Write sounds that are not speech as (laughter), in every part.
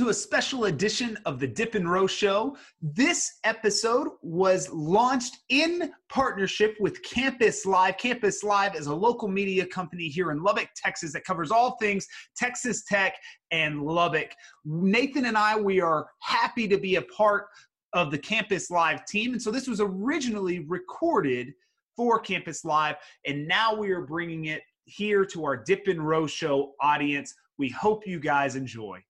to a special edition of the Dip and Row Show. This episode was launched in partnership with Campus Live. Campus Live is a local media company here in Lubbock, Texas, that covers all things Texas Tech and Lubbock. Nathan and I, we are happy to be a part of the Campus Live team. And so this was originally recorded for Campus Live, and now we are bringing it here to our Dip and Row Show audience. We hope you guys enjoy.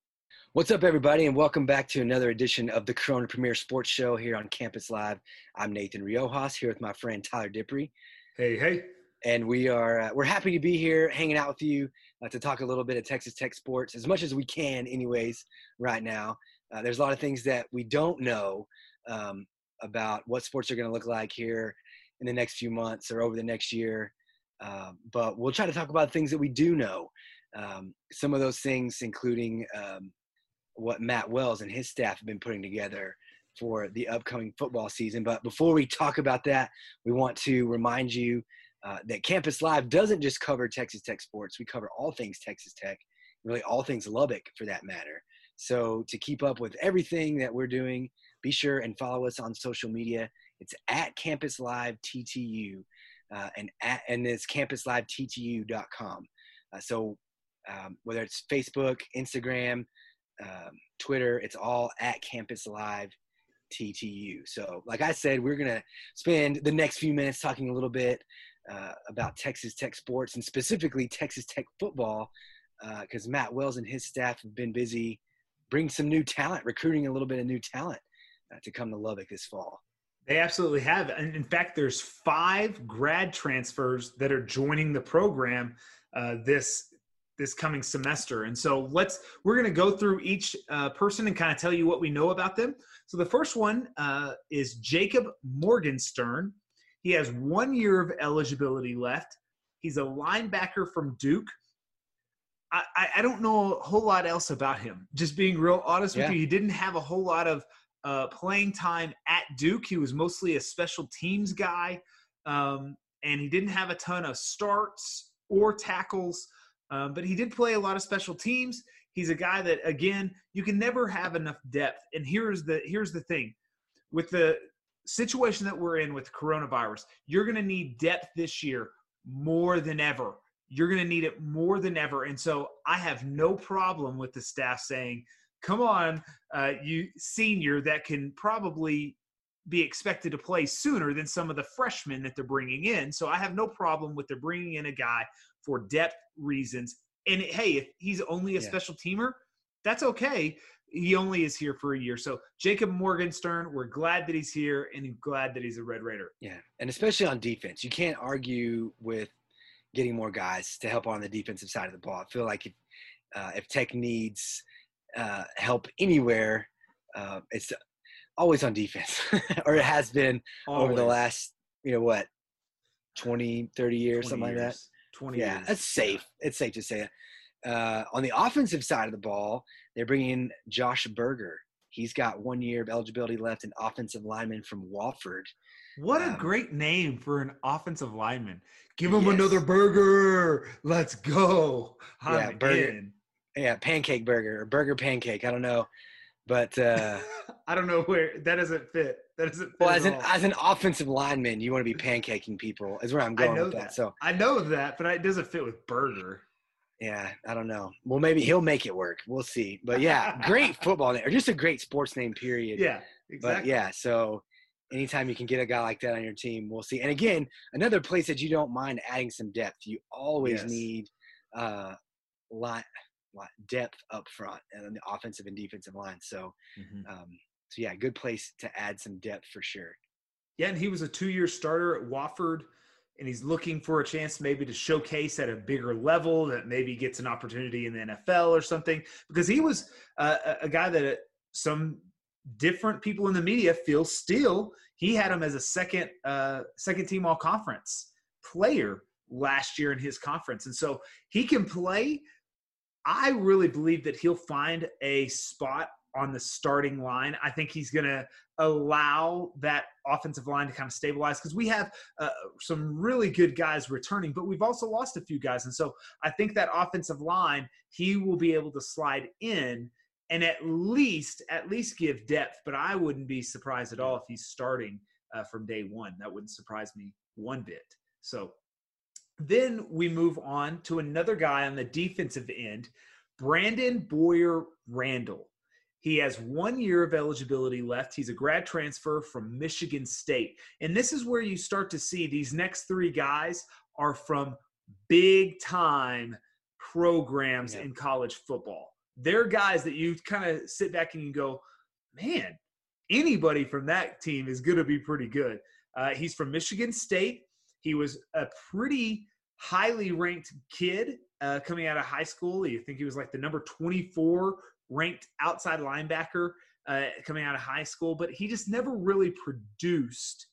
What's up, everybody, and welcome back to another edition of the Corona Premier Sports Show here on Campus Live. I'm Nathan Riojas here with my friend Tyler Dippre. Hey, hey. And we are uh, we're happy to be here, hanging out with you uh, to talk a little bit of Texas Tech sports as much as we can, anyways. Right now, uh, there's a lot of things that we don't know um, about what sports are going to look like here in the next few months or over the next year. Uh, but we'll try to talk about things that we do know. Um, some of those things, including um, what Matt Wells and his staff have been putting together for the upcoming football season. But before we talk about that, we want to remind you uh, that Campus Live doesn't just cover Texas Tech sports. We cover all things Texas Tech, really all things Lubbock for that matter. So to keep up with everything that we're doing, be sure and follow us on social media. It's at Campus Live TTU, uh, and at and it's campuslivettu.com. Uh, so um, whether it's Facebook, Instagram, um, Twitter, it's all at Campus Live TTU. So, like I said, we're gonna spend the next few minutes talking a little bit uh, about Texas Tech sports and specifically Texas Tech football, because uh, Matt Wells and his staff have been busy bringing some new talent, recruiting a little bit of new talent uh, to come to Lubbock this fall. They absolutely have. And in fact, there's five grad transfers that are joining the program uh, this this coming semester. And so let's we're going to go through each uh, person and kind of tell you what we know about them. So the first one uh, is Jacob Morgenstern. He has one year of eligibility left. He's a linebacker from Duke. I, I don't know a whole lot else about him. Just being real honest yeah. with you, he didn't have a whole lot of uh, playing time at Duke. He was mostly a special teams guy, um, and he didn't have a ton of starts or tackles. Um, but he did play a lot of special teams. He's a guy that, again, you can never have enough depth. And here's the here's the thing, with the situation that we're in with coronavirus, you're going to need depth this year more than ever. You're going to need it more than ever. And so I have no problem with the staff saying, come on, uh, you senior that can probably be expected to play sooner than some of the freshmen that they're bringing in. So I have no problem with they're bringing in a guy for depth reasons. And hey, if he's only a yeah. special teamer, that's okay. He only is here for a year. So Jacob Morgenstern, we're glad that he's here and glad that he's a Red Raider. Yeah, and especially on defense, you can't argue with getting more guys to help on the defensive side of the ball. I feel like if uh, if Tech needs uh, help anywhere, uh, it's always on defense, (laughs) or it has been always. over the last, you know, what, 20, 30 years, 20 something years. like that. 20 yeah, years. that's safe. It's safe to say it. Uh, on the offensive side of the ball, they're bringing in Josh Berger. He's got one year of eligibility left, an offensive lineman from Wofford. What a um, great name for an offensive lineman. Give him yes. another burger. Let's go. I'm yeah, burger. In yeah, pancake burger or burger pancake. I don't know, but uh, (laughs) I don't know where that doesn't fit. That doesn't. well, as an all. as an offensive lineman, you want to be pancaking people. Is where I'm going with that. that. So I know that, but it doesn't fit with burger. Yeah, I don't know. Well, maybe he'll make it work. We'll see. But yeah, (laughs) great football name, or just a great sports name. Period. Yeah, exactly. But yeah, so anytime you can get a guy like that on your team, we'll see. And again, another place that you don't mind adding some depth. You always yes. need uh, line depth up front and on the offensive and defensive line. So, mm-hmm. um, so yeah, good place to add some depth for sure. Yeah, and he was a two-year starter at Wofford, and he's looking for a chance maybe to showcase at a bigger level that maybe gets an opportunity in the NFL or something. Because he was uh, a guy that some different people in the media feel still he had him as a second uh, second team all conference player last year in his conference, and so he can play I really believe that he'll find a spot on the starting line. I think he's going to allow that offensive line to kind of stabilize because we have uh, some really good guys returning, but we've also lost a few guys. And so I think that offensive line, he will be able to slide in and at least at least give depth. But I wouldn't be surprised at all if he's starting uh, from day one. That wouldn't surprise me one bit. So then we move on to another guy on the defensive end, Brandon Boyer Randall. He has one year of eligibility left. He's a grad transfer from Michigan State. And this is where you start to see these next three guys are from big time programs yeah. in college football. They're guys that you kind of sit back and you go, man, anybody from that team is going to be pretty good. Uh, he's from Michigan State. He was a pretty highly ranked kid uh, coming out of high school. You think he was like the number 24 ranked outside linebacker uh, coming out of high school, but he just never really produced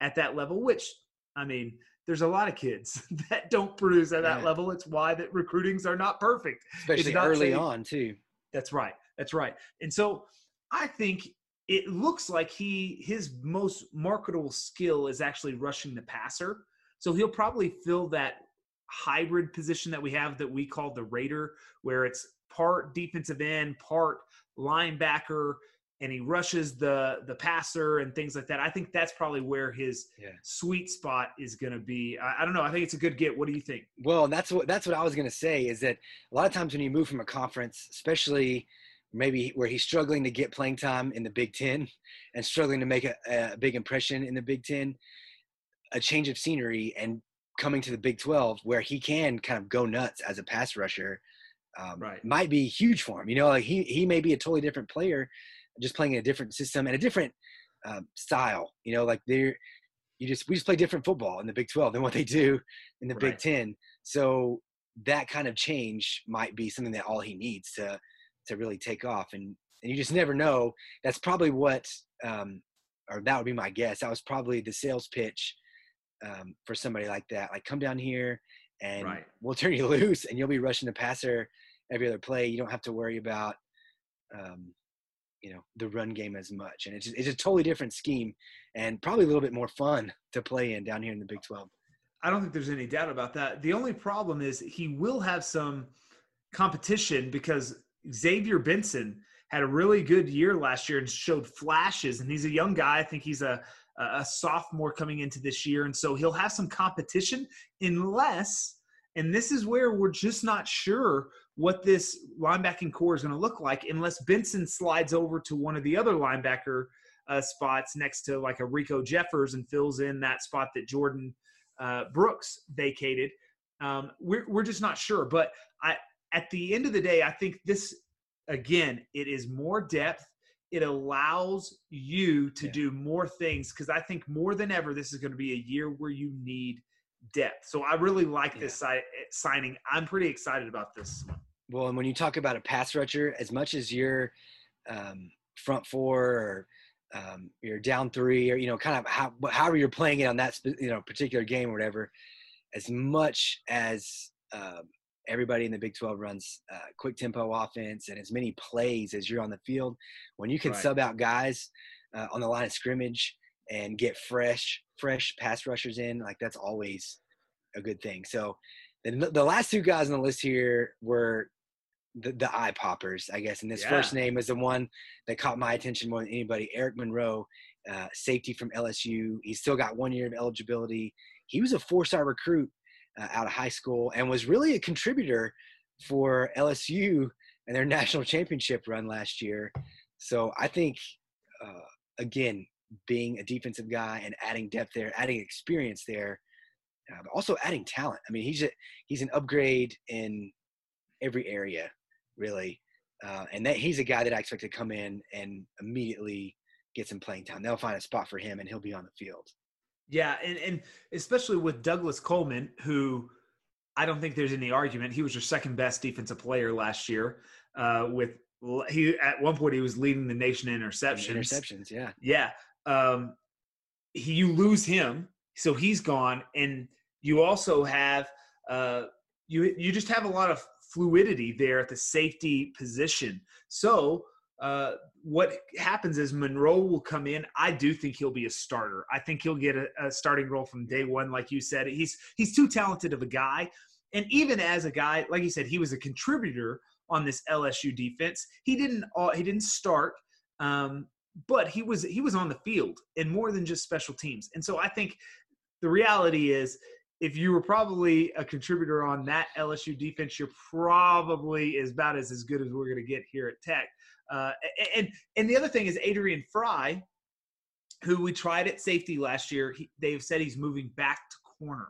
at that level, which, I mean, there's a lot of kids (laughs) that don't produce at that yeah. level. It's why that recruitings are not perfect. Especially early on, too. That's right. That's right. And so I think it looks like he his most marketable skill is actually rushing the passer. So he'll probably fill that hybrid position that we have that we call the Raider, where it's part defensive end, part linebacker, and he rushes the the passer and things like that. I think that's probably where his yeah. sweet spot is going to be. I, I, don't know. I think it's a good get. What do you think? Well, that's what that's what I was going to say. Is that a lot of times when you move from a conference, especially maybe where he's struggling to get playing time in the Big Ten and struggling to make a, a big impression in the Big Ten, a change of scenery and coming to the Big 12 where he can kind of go nuts as a pass rusher um, right. might be huge for him. You know, like he, he may be a totally different player just playing in a different system and a different uh, style, you know, like they're, you just, we just play different football in the Big 12 than what they do in the right. Big 10. So that kind of change might be something that all he needs to, to really take off. And, and you just never know. That's probably what, um, or that would be my guess. That was probably the sales pitch um, for somebody like that. Like, come down here and right. we'll turn you (laughs) loose, and you'll be rushing the passer every other play. You don't have to worry about, um, you know, the run game as much. And it's it's a totally different scheme, and probably a little bit more fun (laughs) to play in down here in the Big Twelve. I don't think there's any doubt about that. The only problem is he will have some competition because Xavier Benson had a really good year last year and showed flashes. And he's a young guy. I think he's a, a sophomore coming into this year. And so he'll have some competition unless, and this is where we're just not sure what this linebacking core is going to look like unless Benson slides over to one of the other linebacker uh, spots next to like a Riko Jeffers and fills in that spot that Jordan uh, Brooks vacated. Um, we're, we're just not sure. But I, at the end of the day, I think this again, it is more depth. It allows you to yeah. do more things because I think more than ever, this is going to be a year where you need depth. So I really like yeah. this si- signing. I'm pretty excited about this one. Well, and when you talk about a pass rusher, as much as you're um, front four or um, you're down three, or you know, kind of how, however you're playing it on that you know particular game or whatever, as much as um, everybody in the Big 12 runs uh, quick tempo offense and as many plays as you're on the field. When you can right. sub out guys uh, on the line of scrimmage and get fresh, fresh pass rushers in, like that's always a good thing. So the, the last two guys on the list here were the, the eye poppers, I guess. And this yeah. first name is the one that caught my attention more than anybody. Eric Monroe, uh, safety from LSU. He's still got one year of eligibility. He was a four-star recruit uh, out of high school and was really a contributor for LSU and their (laughs) national championship run last year. So I think, uh, again, being a defensive guy and adding depth there, adding experience there, uh, but also adding talent. I mean, he's a, he's an upgrade in every area, really. Uh, and that he's a guy that I expect to come in and immediately get some playing time. They'll find a spot for him, and he'll be on the field. Yeah, and, and especially with Douglas Coleman, who I don't think there's any argument. He was your second best defensive player last year. Uh, with he at one point he was leading the nation in interceptions. Interceptions, yeah, yeah. Um, he, you lose him, so he's gone, and you also have uh, you you just have a lot of fluidity there at the safety position. So uh, what happens is Monroe will come in. I do think he'll be a starter. I think he'll get a, a, starting role from day one, like you said. He's he's too talented of a guy, and even as a guy, like you said, he was a contributor on this LSU defense. He didn't uh, he didn't start, um, but he was he was on the field and more than just special teams. And so I think the reality is if you were probably a contributor on that LSU defense, you're probably about as, as good as we're going to get here at Tech. Uh, and and the other thing is Adrian Frye, who we tried at safety last year. He, they've said he's moving back to corner,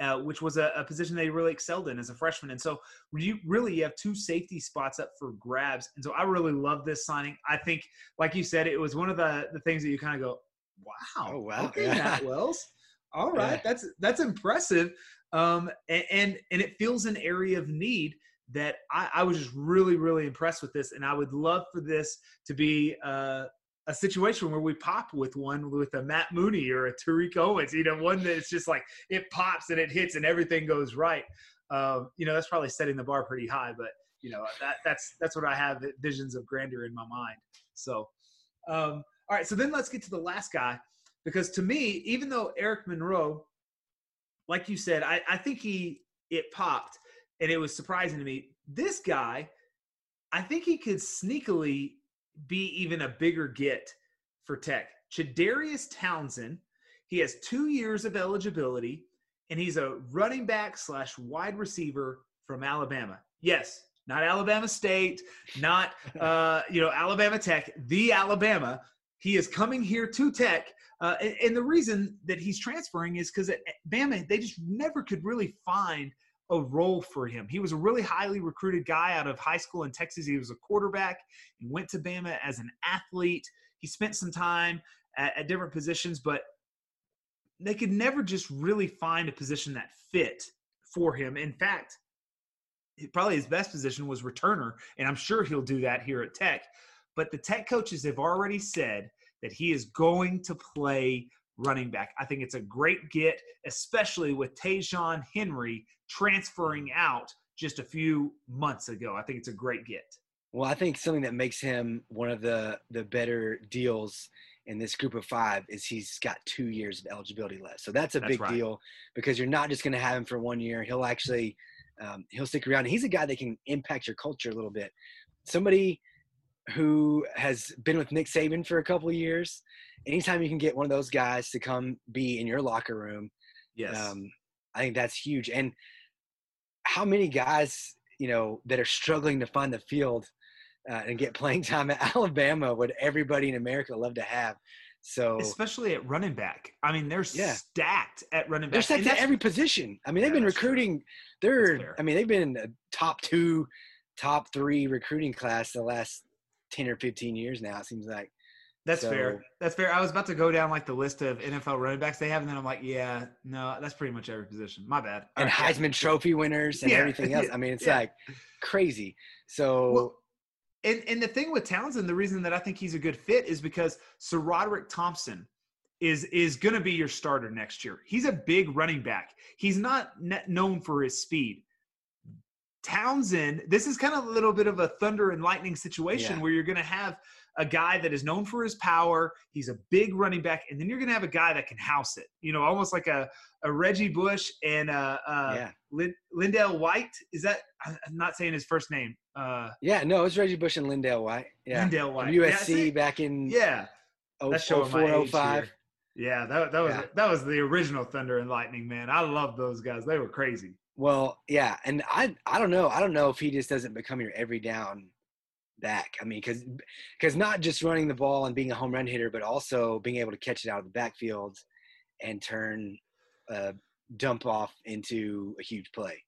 uh, which was a, a, position they really excelled in as a freshman. And so you really you have two safety spots up for grabs. And so I really love this signing. I think, like you said, it was one of the the things that you kind of go, "Wow, oh wow, okay, Matt Wells." All right, yeah. that's that's impressive, um, and, and, and it feels an area of need that I, I, was just really really impressed with this, and I would love for this to be uh, a situation where we pop with one with a Matt Mooney or a Tariq Owens, you know, one that's just like it pops and it hits and everything goes right. Um, you know, that's probably setting the bar pretty high, but you know that that's that's what I have visions of grandeur in my mind. So, um, all right, so then let's get to the last guy because to me, even though Eric Monroe, like you said, I, I think he it popped and it was surprising to me. This guy, I think he could sneakily be even a bigger get for Tech. Chadarius Townsend, he has two years of eligibility, and he's a running back slash wide receiver from Alabama. Yes, not Alabama State, not (laughs) uh, you know Alabama Tech, the Alabama. He is coming here to Tech uh, and, and, the reason that he's transferring is because at Bama, they just never could really find a role for him. He was a really highly recruited guy out of high school in Texas. He was a quarterback and went to Bama as an athlete. He spent some time at, at different positions, but they could never just really find a position that fit for him. In fact, probably his best position was returner, and I'm sure he'll do that here at Tech. But the Tech coaches have already said that he is going to play running back. I think it's a great get, especially with Ta'Zhawn Henry transferring out just a few months ago. I think it's a great get. Well, I think something that makes him one of the the better deals in this group of five is he's got two years of eligibility left. So that's a that's big right. deal because you're not just going to have him for one year. He'll actually um, he'll stick around. He's a guy that can impact your culture a little bit. Somebody who has been with Nick Saban for a couple of years. Anytime you can get one of those guys to come be in your locker room, yes, um, I think that's huge. And how many guys, you know, that are struggling to find the field uh, and get playing time at (laughs) Alabama would everybody in America love to have? So especially at running back, I mean, they're yeah. stacked at running back. They're stacked at every position. I mean, they've yeah, been recruiting. True. They're, I mean, they've been a top two, top three recruiting class the last 10 or 15 years now, it seems like. That's so, fair. That's fair. I was about to go down like the list of NFL running backs they have, and then I'm like, yeah, no, that's pretty much every position. My bad. All and right, Heisman yeah. Trophy winners and yeah. everything else. (laughs) I mean, it's yeah. like crazy. So. Well, and, and the thing with Townsend, the reason that I think he's a good fit is because SaRodorick Thompson is is going to be your starter next year. He's a big running back. He's not known for his speed, Townsend, this is kind of a little bit of a thunder and lightning situation yeah. where you're going to have a guy that is known for his power. He's a big running back, and then you're going to have a guy that can house it. You know, almost like a, a Reggie Bush and uh, uh, yeah. Lind- LenDale White. Is that? I'm not saying his first name. Uh, yeah, no, it's Reggie Bush and LenDale White. Yeah, LenDale White, From USC yeah, back in yeah, oh, that's showing 04, 05. Yeah, that, that was yeah. that was the original Thunder and Lightning, man. I love those guys. They were crazy. Well, yeah, and I I don't know. I don't know if he just doesn't become your every down back. I mean, because because not just running the ball and being a home run hitter, but also being able to catch it out of the backfield and turn a dump off into a huge play.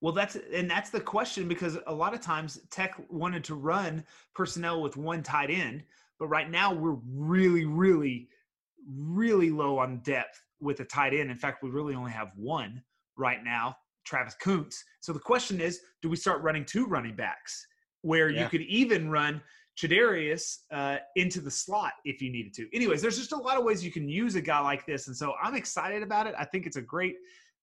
Well, that's and that's the question because a lot of times Tech wanted to run personnel with one tight end, but right now we're really, really, really low on depth with a tight end. In fact, we really only have one right now. Travis Koontz. So the question is, do we start running two running backs where yeah. you could even run Chadarius uh, into the slot if you needed to? Anyways, there's just a lot of ways you can use a guy like this, and so I'm excited about it. I think it's a great.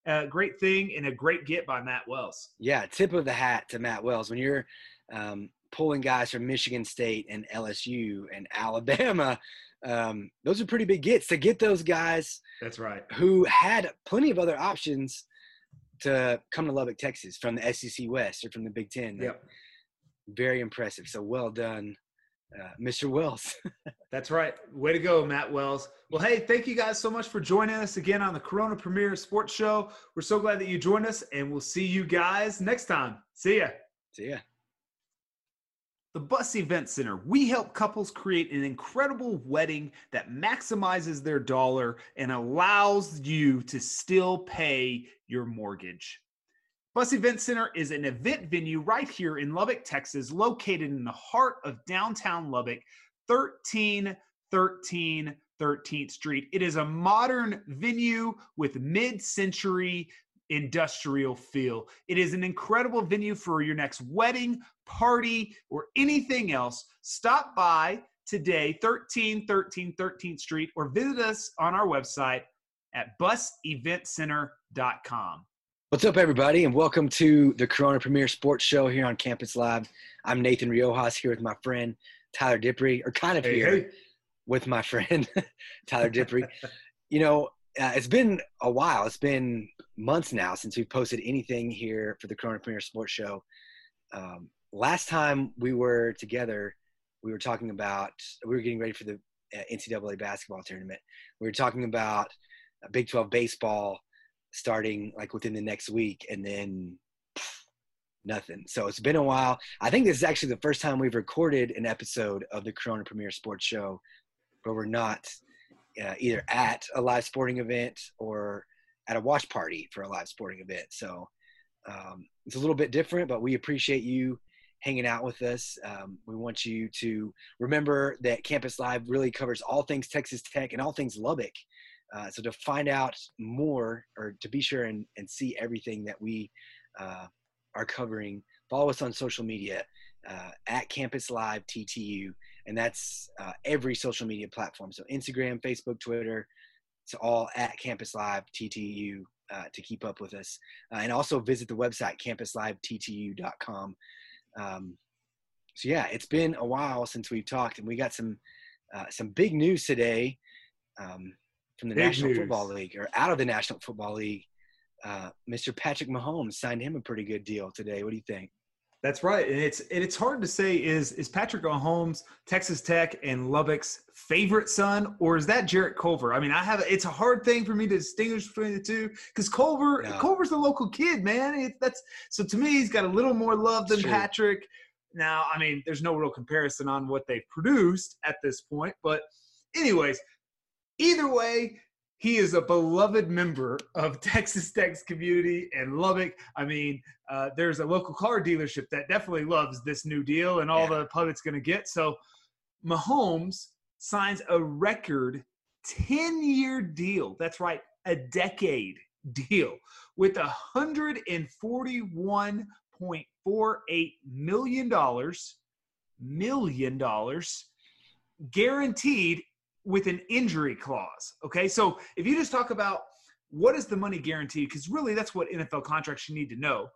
Uh, great thing and a great get by Matt Wells. Yeah, tip of the hat to Matt Wells. When you're um, pulling guys from Michigan State and LSU and (laughs) Alabama, um, those are pretty big gets to get those guys. That's right. Who had plenty of other options to come to Lubbock, Texas from the SEC West or from the Big Ten. Yep. Very impressive. So well done, uh, Mr. Wells. (laughs) That's right. Way to go, Matt Wells. Well, hey, thank you guys so much for joining us again on the Corona Premier Sports Show. We're so glad that you joined us, and we'll see you guys next time. See ya. See ya. The Bus Event Center. We help couples create an incredible wedding that maximizes their dollar and allows you to still pay your mortgage. Bus Event Center is an event venue right here in Lubbock, Texas, located in the heart of downtown Lubbock, 1313 13th Street. It is a modern venue with mid century industrial feel. It is an incredible venue for your next wedding, party, or anything else. Stop by today, 1313 13th Street, or visit us on our website at buseventcenter.com. What's up, everybody, and welcome to the Corona Premier Sports Show here on Campus Live. I'm Nathan Riojas here with my friend Tyler Dippre, or kind of Hey, here hey. with my friend (laughs) Tyler Dippre. you know, uh, it's been a while. It's been months now since we've posted anything here for the Corona Premier Sports Show. Um, last time we were together, we were talking about we were getting ready for the uh, NCAA basketball tournament. We were talking about uh, Big 12 baseball starting like within the next week, and then pff, nothing. So it's been a while. I think this is actually the first time we've recorded an episode of the Corona Premier Sports Show where we're not uh, either at a live sporting event or at a watch party for a live sporting event. So um, it's a little bit different, but we appreciate you hanging out with us. Um, we want you to remember that Campus Live really covers all things Texas Tech and all things Lubbock. Uh, so to find out more or to be sure and, and see everything that we uh, are covering, follow us on social media uh, at Campus Live TTU, and that's uh, every social media platform. So Instagram, Facebook, Twitter, it's all at Campus Live TTU uh, to keep up with us, and also visit the website campuslivettu.com. Um, so yeah, it's been a while since we've talked, and we got some some big news today um, from the Big National news. Football League or out of the National Football League. Uh, Mr. Patrick Mahomes signed him a pretty good deal today. What do you think? That's right, and it's and it's hard to say is is Patrick Mahomes Texas Tech and Lubbock's favorite son, or is that Jarrett Culver? I mean, I have it's a hard thing for me to distinguish between the two because Culver No. Culver's the local kid, man. It, that's so to me, he's got a little more love than Patrick. Now, I mean, there's no real comparison on what they've produced at this point, but anyways, either way, he is a beloved member of (laughs) Texas Tech's community and Lubbock. I mean, uh, there's a local car dealership that definitely loves this new deal and all Yeah. the pub it's going to get. So, Mahomes signs a record 10 year deal. That's right, a decade deal with a $141.48 million, million dollars guaranteed with an injury clause. Okay, so if you just talk about what is the money guaranteed, because really that's what NFL contracts you need to know.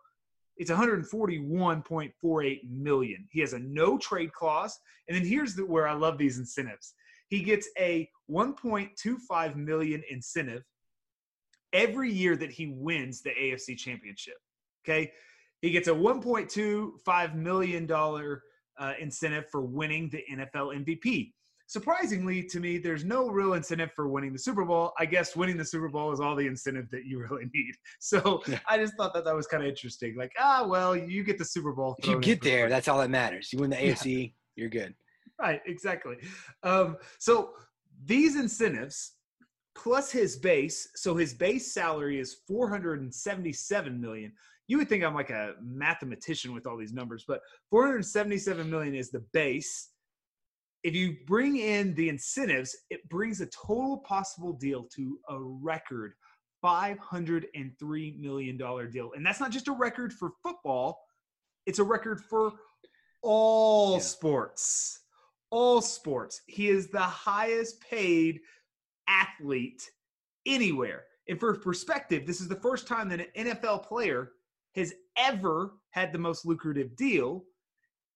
It's 141.48 million. He has a no trade clause, and then here's the, where I love these incentives. He gets a 1.25 million incentive every year that he wins the AFC Championship. Okay, he gets a 1.25 million dollar uh, incentive for winning the NFL MVP surprisingly to me, there's no real incentive for winning the Super Bowl. I guess winning the Super Bowl is all the incentive that you (laughs) really need. So Yeah. I just thought that that was kind of interesting. Like, ah, well, you get the Super Bowl. If you get there, free. that's all that matters. You win the Yeah. AFC, you're good. right, exactly. Um, so these incentives plus his base, so his base salary is 477 million. You would think I'm like a mathematician with all these numbers, but 477 million is the base. If you bring in the incentives, it brings a total possible deal to a record $503 million deal. And that's not just a record for football, it's a record for all Yeah. sports. All sports. He is the highest paid athlete anywhere. And for perspective, this is the first time that an NFL player has ever had the most lucrative deal.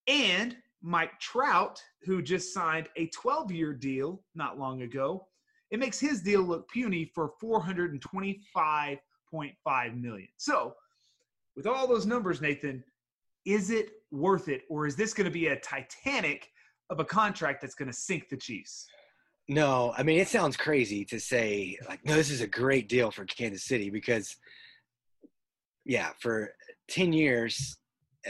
And Mike Trout, who just signed a 12 year deal not long ago, it makes his deal look puny for 425.5 million. So, with all those numbers, Nathan, is it worth it, or is this going to be a Titanic of a contract that's going to sink the Chiefs? No, I mean it sounds crazy to say like, no, this is a great deal for Kansas City because, yeah, for ten years,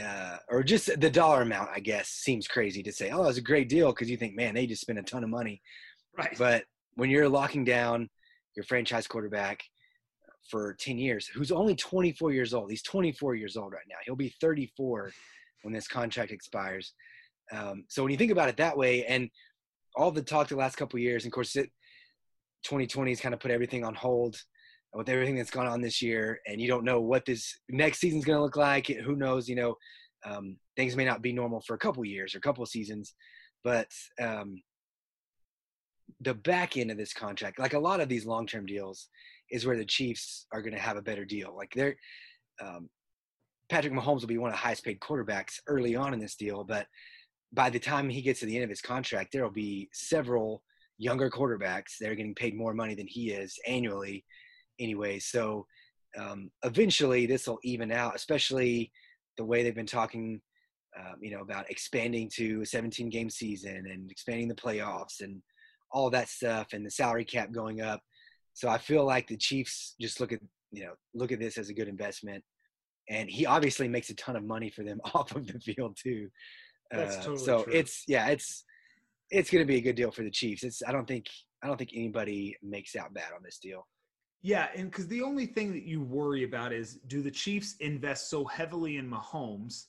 uh, or just the dollar amount, I guess, seems crazy to say. Oh, it's a great deal because you think, man, they just spent a ton of money. Right. But when you're locking down your franchise quarterback for 10 years, who's only 24 years old, he's 24 years old right now. He'll be 34 when this contract expires. Um, so when you think about it that way, and all the talk the last couple years, and of course, it, 2020 has kind of put everything on hold with everything that's gone on this year, and you don't know what this next season's going to look like. Who knows? You know, um, things may not be normal for a couple years or a couple seasons, but um, the back end of this contract, like a lot of these long-term deals, is where the Chiefs are going to have a better deal. Like they're um, Patrick Mahomes will be one of the highest-paid quarterbacks early on in this deal, but by the time he gets to the end of his contract, there will be several younger quarterbacks that are getting paid more money than he is annually anyway. So um, eventually this will even out, especially the way they've been talking, um, you know, about expanding to a 17 game season and expanding the playoffs and all that stuff and the salary cap going up. So I feel like the Chiefs just look at, you know, look at this as a good investment. And he obviously makes a ton of money for them (laughs) off of the field too. That's totally so true. it's yeah, it's it's going to be a good deal for the Chiefs. It's I don't think I don't think anybody makes out bad on this deal. Yeah, and because the only thing that you worry about is do the Chiefs invest so heavily in Mahomes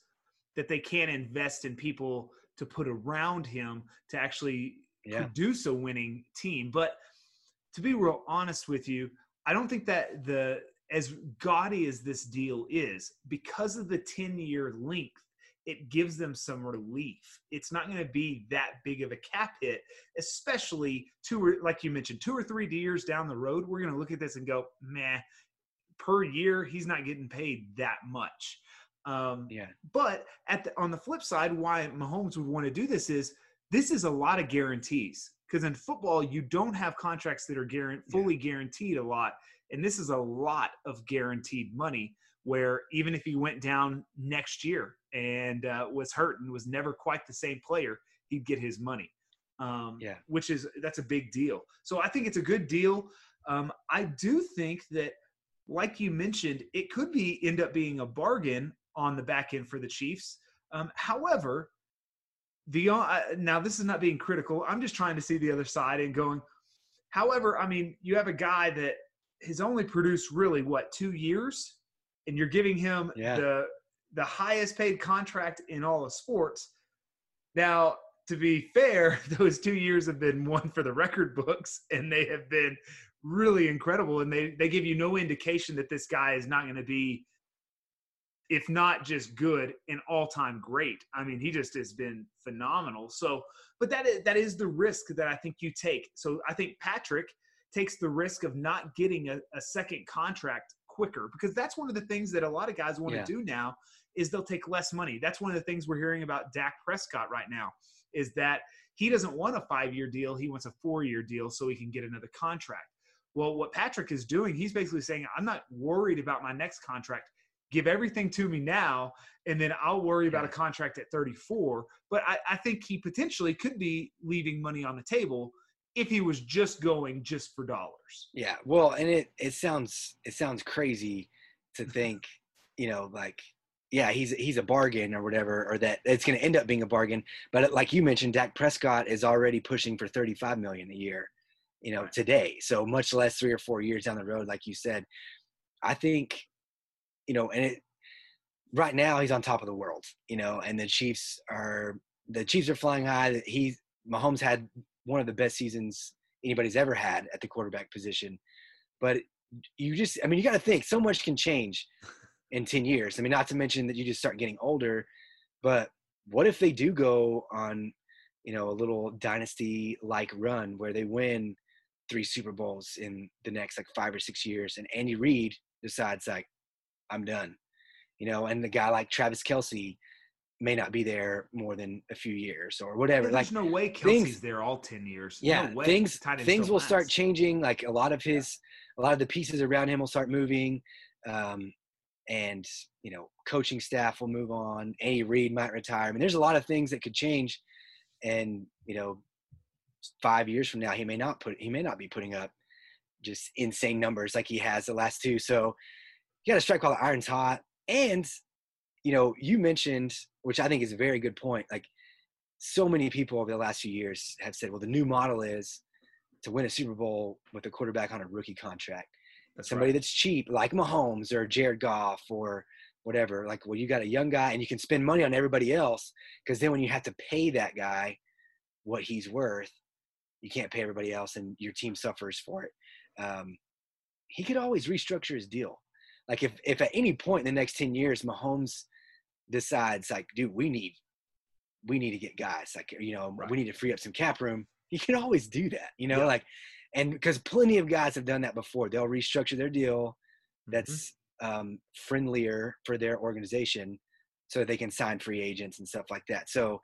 that they can't invest in people to put around him to actually Yeah. produce a winning team? But to be real honest with you, I don't think that the as gaudy as this deal is, because of the 10 year length, it gives them some relief. It's not going to be that big of a cap hit, especially two or like you mentioned, two or three years down the road. We're going to look at this and go, meh, per year, he's not getting paid that much. Um, Yeah. but at the, on the flip side, why Mahomes would want to do this is this is a lot of guarantees because in football you don't have contracts that are guaran- Yeah. fully guaranteed a lot, and this is a lot of guaranteed money. Where even if he went down next year and uh, was hurt and was never quite the same player, he'd get his money. Um, Yeah. which is that's a big deal. So I think it's a good deal. Um, I do think that, like you mentioned, it could be end up being a bargain on the back end for the Chiefs. Um, however, the uh, now this is not being critical. I'm just trying to see the other side and going. However, I mean, you have a guy that has only produced really what two years, and you're giving him Yeah. the the highest paid contract in all of sports. Now, to be fair, (laughs) those two years have been one for the record books, and they have been really incredible. And they they give you no indication that this guy is not going to be, if not just good, an all time great. I mean, he just has been phenomenal. So, but that is that is the risk that I think you take. So I think Patrick takes the risk of not getting a, a second contract quicker because that's one of the things that a lot of guys want to Yeah. do now is they'll take less money. That's one of the things we're hearing about Dak Prescott right now is that he doesn't want a five year deal. He wants a four year deal so he can get another contract. Well, what Patrick is doing, he's basically saying, I'm not worried about my next contract. Give everything to me now, and then I'll worry about a contract at 34. But I, I think he potentially could be leaving money on the table if he was just going just for dollars. Yeah, well, and it it sounds it sounds crazy to think, (laughs) you know, like yeah, he's he's a bargain or whatever, or that it's going to end up being a bargain. But uh, like you mentioned, Dak Prescott is already pushing for thirty five million a year, you know, today. So much less three or four years down the road, like you said. I think, you know, and it right now he's on top of the world, you know, and the Chiefs are the Chiefs are flying high. He Mahomes had one of the best seasons anybody's ever had at the quarterback position. But you just, I mean, you got to think so much can change in 10 years. I mean, not to mention that you just start getting older, but what if they do go on, you know, a little dynasty like run where they win three Super Bowls in the next like five or six years and Andy Reid decides like, I'm done, you know, and the guy like Travis Kelce may not be there more than a few years or whatever. Yeah, like no way Kelce's things- there all 10 years. yeah no way. things things will start changing like a lot of his a lot of the pieces around him will start moving um and you know coaching staff will move on. Andy Reid might retire. I mean, there's a lot of things that could change, and you know, five years from now, he may not put he may not be putting up just insane numbers like he has the last two. So you got to strike while the iron's hot. And you know, you mentioned, which I think is a very good point. Like so many people over the last few years have said, well, the new model is to win a Super Bowl with a quarterback on a rookie contract. That's Somebody right. that's cheap, like Mahomes or Jared Goff or whatever. Like, well, you got a young guy and you can spend money on everybody else because then when you have to pay that guy what he's worth, you can't pay everybody else and your team suffers for it. Um, he could always restructure his deal. Like if, if at any point in the next 10 years, Mahomes decides like, dude, we need, we need to get guys like, you know, right. we need to free up some cap room. He can always do that, you know, yeah. like, and because plenty of guys have done that before, they'll restructure their deal that's mm-hmm. um, friendlier for their organization so they can sign free agents and stuff like that. So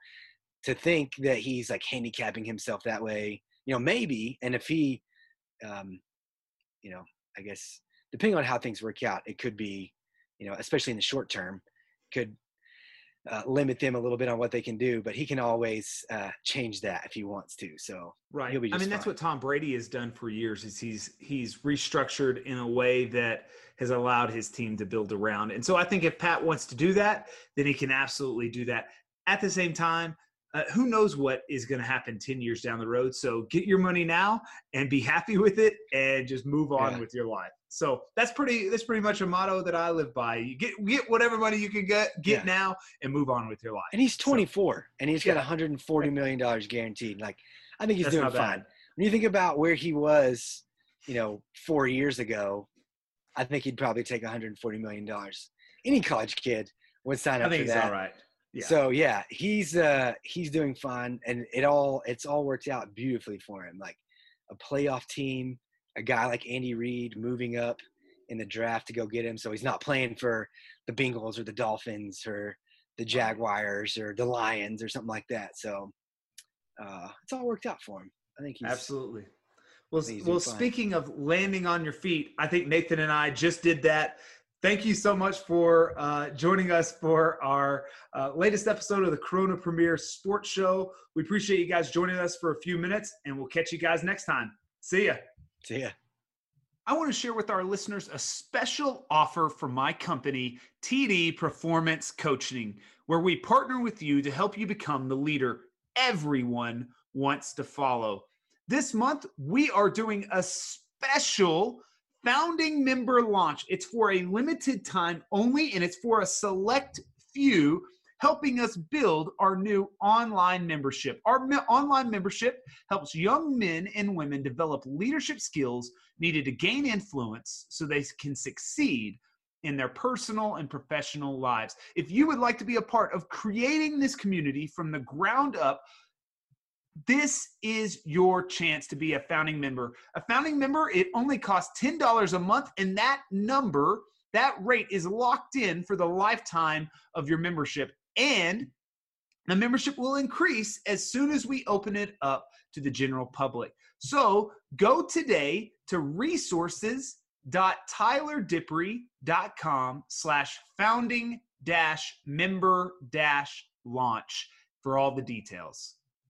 to think that he's like handicapping himself that way, you know, maybe, and if he, um, you know, I guess depending on how things work out, it could be, you know, especially in the short term, could uh, limit them a little bit on what they can do, but he can always uh, change that if he wants to. So right, I mean fine. that's what Tom Brady has done for years. Is he's he's restructured in a way that has allowed his team to build around. And so I think if Pat wants to do that, then he can absolutely do that. At the same time, uh, who knows what is going to happen 10 years down the road so get your money now and be happy with it and just move on yeah. with your life so that's pretty that's pretty much a motto that i live by. You get get whatever money you can get get yeah. now and move on with your life. And he's 24 so, and he's got 140 million dollars guaranteed. Like i think he's that's doing fine. When you think about where he was you know four years ago i think he'd probably take 140 million dollars. Any college kid would sign up I think for that all right. Yeah. So yeah, he's uh he's doing fine and it all it's all worked out beautifully for him. Like a playoff team, a guy like Andy Reid moving up in the draft to go get him. So he's not playing for the Bengals or the Dolphins or the Jaguars or the Lions or something like that. So uh it's all worked out for him. I think he's absolutely. Well, well, speaking of landing on your feet, I think Nathan and I just did that thank you so much for uh, joining us for our uh, latest episode of the Corona Premier Sports Show. We appreciate you guys joining us for a few minutes, and we'll catch you guys next time. See ya. See ya. I want to share with our listeners a special offer from my company, TD Performance Coaching, where we partner with you to help you become the leader everyone wants to follow. This month, we are doing a special founding member launch. It's for a limited time only, and it's for a select few, helping us build our new online membership. Our me- online membership helps young men and women develop leadership skills needed to gain influence so they can succeed in their personal and professional lives. If you would like to be a part of creating this community from the ground up, this is your chance to be a founding member. A founding member, it only costs $10 a month, and that number, that rate is locked in for the lifetime of your membership. And the membership will increase as soon as we open it up to the general public. So go today to resources.tylerdippre.com slash founding dash member dash launch for all the details.